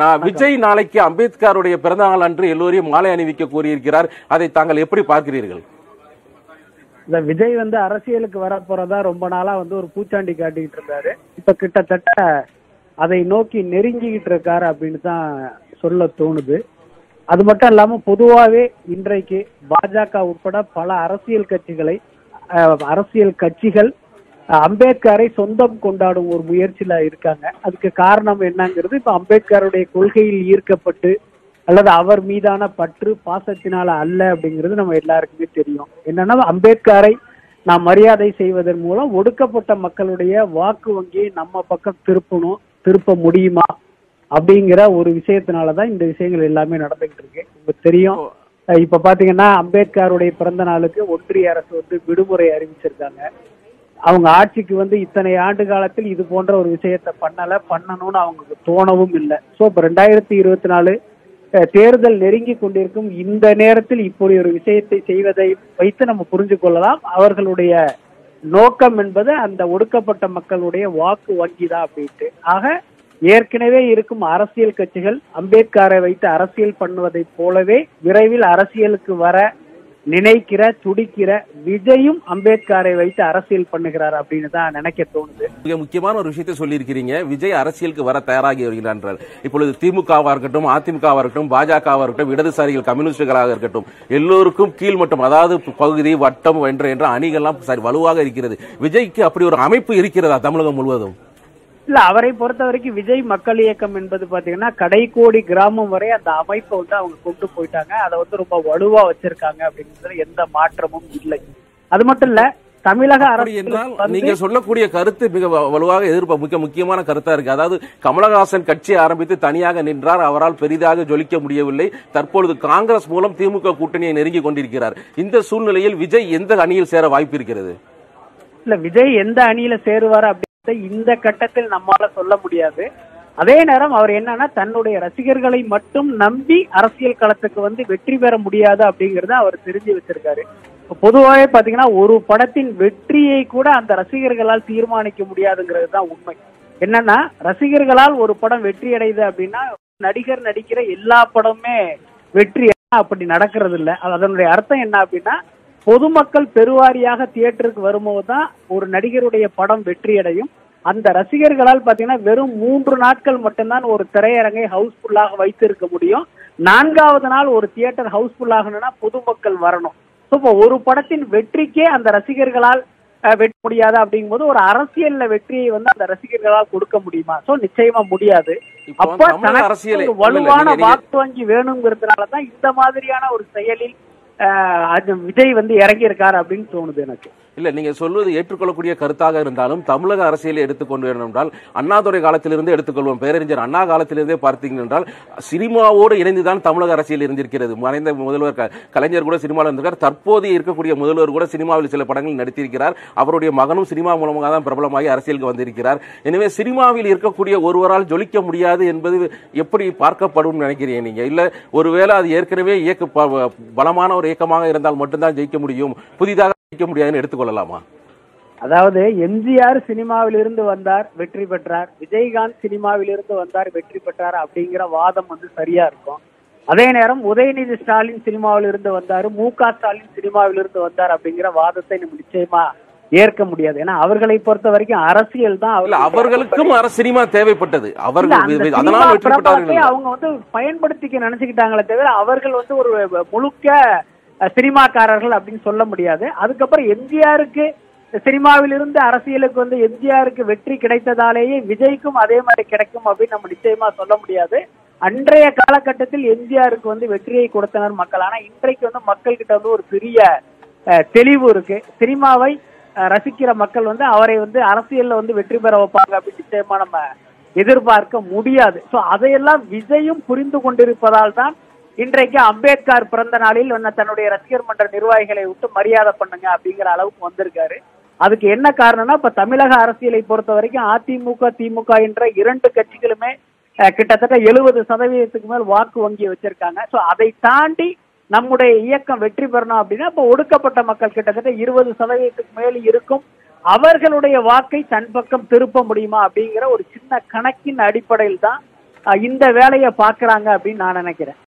நான் விஜய் நாளைக்கு அம்பேத்கருடைய பிறந்த நாள் அன்று எல்லோரையும் மாலை அணிவிக்க கூறியிருக்கிறார். அதை தாங்கள் எப்படி பார்க்கிறீர்கள்? இந்த விஜய் வந்து அரசியலுக்கு வர போறதா ரொம்ப நாளா வந்து ஒரு பூச்சாண்டி காட்டிக்கிட்டு இருந்தாரு இப்ப கிட்டத்தட்ட அதை நோக்கி நெருங்கிக்கிட்டு இருக்காரு அப்படின்னு தான் சொல்ல தோணுது. அது மட்டும் இல்லாம பொதுவாவே இன்றைக்கு பாஜக உட்பட பல அரசியல் கட்சிகளை அரசியல் கட்சிகள் அம்பேத்கரை சொந்தம் கொண்டாடும் ஒரு முயற்சியில இருக்காங்க. அதுக்கு காரணம் என்னங்கிறது இப்ப அம்பேத்கருடைய கொள்கையில் ஈர்க்கப்பட்டு அல்லது அவர் மீதான பற்று பாசத்தினால அல்ல அப்படிங்கிறது நம்ம எல்லாருக்குமே தெரியும். என்னன்னா அம்பேத்கரை நாம் மரியாதை செய்வதன் மூலம் ஒடுக்கப்பட்ட மக்களுடைய வாக்கு வங்கியை நம்ம பக்கம் திருப்பணும் திருப்ப முடியுமா அப்படிங்கிற ஒரு விஷயத்தினாலதான் இந்த விஷயங்கள் எல்லாமே நடந்துகிட்டு இருக்கு. உங்களுக்கு தெரியும். இப்ப பாத்தீங்கன்னா அம்பேத்கருடைய பிறந்த நாளுக்கு ஒன்றிய அரசு வந்து விடுமுறை அறிவிச்சிருக்காங்க. அவங்க ஆட்சிக்கு வந்து இத்தனை ஆண்டு காலத்தில் இது போன்ற ஒரு விஷயத்த பண்ணல பண்ணணும்னு அவங்களுக்கு தோணவும் இல்லை. சோ இப்ப ரெண்டாயிரத்தி இருபத்தி நாலு தேர்தல் நெருங்கி கொண்டிருக்கும் இந்த நேரத்தில் இப்படி ஒரு விஷயத்தை செய்வதை வைத்து நம்ம புரிஞ்சு கொள்ளலாம். அவர்களுடைய நோக்கம் என்பது அந்த ஒடுக்கப்பட்ட மக்களுடைய வாக்கு வங்கி தான் அப்படின்ட்டு. ஆக ஏற்கனவே இருக்கும் அரசியல் கட்சிகள் அம்பேத்கரை வைத்து அரசியல் பண்ணுவதைப் போலவே விரைவில் அரசியலுக்கு வர நினைக்கிற துடிக்கிற விஜயும் அம்பேத்கரை வைத்து அரசியல் பண்ணுகிறார் அப்படின்னு தான் நினைக்க தோணுது. மிக முக்கியமான ஒரு விஷயத்தை சொல்லியிருக்கிறீங்க. விஜய் அரசியலுக்கு வர தயாராகி வருகிறார் இப்பொழுது திமுகவா இருக்கட்டும் அதிமுகவா இருக்கட்டும் பாஜகவா இருக்கட்டும் இடதுசாரிகள் கம்யூனிஸ்டுகளாக இருக்கட்டும் எல்லோருக்கும் கீழ் மட்டும் அதாவது பகுதி வட்டம் என்ற என்ற அணிகள்லாம் சரி வலுவாக இருக்கிறது. விஜய்க்கு அப்படி ஒரு அமைப்பு இருக்கிறதா தமிழகம் முழுவதும்? இல்ல அவரை பொறுத்த வரைக்கும் விஜய் மக்கள் இயக்கம் என்பது பாத்தீங்கன்னா கடைக்கோடி கிராமம் வரை அந்த அமைப்பை வந்து அவங்க கொண்டு போயிட்டாங்க. அதை வந்து ரொம்ப வலுவா வச்சிருக்காங்க அப்படிங்கிறதுல எந்த மாற்றமும் இல்லை. அது மட்டும் இல்ல தமிழக அரசு என்றால் நீங்க சொல்லக்கூடிய கருத்து மிக வலுவாக எதிர்ப்பு மிக முக்கியமான கருத்தா இருக்கு. அதாவது கமலஹாசன் கட்சி ஆரம்பித்து தனியாக நின்றார். அவரால் பெரிதாக ஜொலிக்க முடியவில்லை. தற்பொழுது காங்கிரஸ் மூலம் திமுக கூட்டணியை நெருங்கி கொண்டிருக்கிறார். இந்த சூழ்நிலையில் விஜய் எந்த அணியில் சேர வாய்ப்பு இருக்கிறது? இல்ல விஜய் எந்த அணியில சேருவார் இந்த கட்டத்தில் நம்மால சொல்ல முடியாது. அதே நேரம் அவர் என்னன்னா தன்னுடைய ரசிகர்களை மட்டும் நம்பி அரசியல் களத்துக்கு வந்து வெற்றி பெற முடியாது அப்படிங்கறத அவர் தெரிஞ்சு வச்சிருக்காரு. பொதுவாகவே பாத்தீங்கன்னா ஒரு படத்தின் வெற்றியை கூட அந்த ரசிகர்களால் தீர்மானிக்க முடியாதுங்கிறது தான் உண்மை. என்னன்னா ரசிகர்களால் ஒரு படம் வெற்றி அடையுது அப்படின்னா நடிகர் நடிக்கிற எல்லா படமுமே வெற்றி. அப்படி நடக்கிறது இல்ல அதனுடைய அர்த்தம் என்ன அப்படின்னா பொதுமக்கள் பெருவாரியாக தியேட்டருக்கு வரும்போது தான் ஒரு நடிகருடைய படம் வெற்றி அடையும் அந்த ரசிகர்களால் பாத்தீங்கன்னா வெறும் மூன்று நாட்கள் மட்டும்தான் ஒரு திரையரங்கை ஹவுஸ்ஃபுல்லாக வைத்திருக்க முடியும். நான்காவது நாள் ஒரு தியேட்டர் ஹவுஸ்ஃபுல் ஆகணும்னா பொதுமக்கள் வரணும். இப்போ ஒரு படத்தின் வெற்றிக்கே அந்த ரசிகர்களால் வெட்ட முடியாது அப்படிங்கும்போது ஒரு அரசியல்ல வெற்றியை வந்து அந்த ரசிகர்களால் கொடுக்க முடியுமா? சோ நிச்சயமா முடியாது. அப்ப வலுவான வாக்கு வங்கி வேணுங்கிறதுனால தான் இந்த மாதிரியான ஒரு செயலில் அது விஜய் வந்து இறங்கி இருக்காரு அப்படின்னு தோணுது எனக்கு. இல்ல நீங்க சொல்வது ஏற்றுக்கொள்ளக்கூடிய கருத்தாக இருந்தாலும் தமிழக அரசியலை எடுத்துக்கொண்டு என்றால் அண்ணாதுரை காலத்திலிருந்து எடுத்துக்கொள்வோம். பேரறிஞர் அண்ணா காலத்திலிருந்தே பார்த்தீங்க என்றால் சினிமாவோடு இணைந்துதான் தமிழக அரசியல் இருந்திருக்கிறது. மறைந்த முதல்வர் க- கலைஞர் கூட சினிமாவில் இருந்திருக்கார். தற்போது இருக்கக்கூடிய முதல்வர் கூட சினிமாவில் சில படங்கள் நடித்திருக்கிறார். அவருடைய மகனும் சினிமா மூலமாக தான் பிரபலமாகி அரசியலுக்கு வந்திருக்கிறார். எனவே சினிமாவில் இருக்கக்கூடிய ஒருவரால் ஜொலிக்க முடியாது என்பது எப்படி பார்க்கப்படும் நினைக்கிறீங்க நீங்க? இல்ல ஒருவேளை அது ஏற்கனவே இயக்க ப- பலமான ஒரு இயக்கமாக இருந்தால் மட்டும்தான் ஜெயிக்க முடியும். புதிதாக முடியாதுன்னு எடுத்துக்கொள்ளலாமா? அதாவது எம்ஜிஆர் சினிமாவிலிருந்து வந்தார் வெற்றி பெற்றார். விஜயகாந்த் சினிமாவிலிருந்து வந்தார் வெற்றி பெற்றார் அப்படிங்கிற வாதம் வந்து சரியா இருக்கும். அதே நேரம் உதயநிதி ஸ்டாலின் சினிமாவிலிருந்து வந்தாரு மு க ஸ்டாலின் சினிமாவிலிருந்து வந்தார் அப்படிங்கிற வாதத்தை நம்ம நிச்சயமா ஏற்க முடியாது. ஏன்னா அவர்களை பொறுத்த வரைக்கும் அரசியல் தான் அவர்களுக்கும் அரசு சினிமா தேவைப்பட்டது. அவர்கள். அவங்க வந்து பயன்படுத்திக்க நினைச்சுக்கிட்டாங்களே தவிர அவர்கள் வந்து ஒரு முழுக்க சினிமாக்காரர்கள் அப்படின்னு சொல்ல முடியாது. அதுக்கப்புறம் எம்ஜிஆருக்கு சினிமாவிலிருந்து அரசியலுக்கு வந்து எம்ஜிஆருக்கு வெற்றி கிடைத்ததாலேயே விஜய்க்கும் அதே மாதிரி கிடைக்கும் அப்படின்னு நம்ம நிச்சயமா சொல்ல முடியாது. அன்றைய காலகட்டத்தில் எம்ஜிஆருக்கு வந்து வெற்றியை கொடுத்தனர் மக்கள். ஆனா இன்றைக்கு வந்து மக்கள் கிட்ட வந்து ஒரு பெரிய அஹ், தெளிவு இருக்கு. சினிமாவை ரசிக்கிற மக்கள் வந்து அவரை வந்து அரசியல்ல வந்து வெற்றி பெற வைப்பாங்க அப்படின்னு நிச்சயமா நம்ம எதிர்பார்க்க முடியாது. சோ அதையெல்லாம் விஜயும் புரிந்து கொண்டிருப்பதால் தான் இன்றைக்கு அம்பேத்கர் பிறந்த நாளில் தன்னுடைய ரசிகர் மன்ற நிர்வாகிகளை விட்டு மரியாதை பண்ணுங்க அப்படிங்கிற அளவுக்கு வந்திருக்காரு. அதுக்கு என்ன காரணம்னா இப்ப தமிழக அரசியலை பொறுத்த வரைக்கும் அதிமுக திமுக என்ற இரண்டு கட்சிகளுமே கிட்டத்தட்ட எழுபது சதவீதத்துக்கு மேல் வாக்கு வங்கி வச்சிருக்காங்க. சோ அதை தாண்டி நம்முடைய இயக்கம் வெற்றி பெறணும் அப்படின்னா இப்ப ஒடுக்கப்பட்ட மக்கள் கிட்டத்தட்ட இருபது சதவீதத்துக்கு மேல் இருக்கும். அவர்களுடைய வாக்கை தன் பக்கம் திருப்ப முடியுமா அப்படிங்கிற ஒரு சின்ன கணக்கின் அடிப்படையில் தான் இந்த வேலையை பாக்குறாங்க அப்படின்னு நான் நினைக்கிறேன்.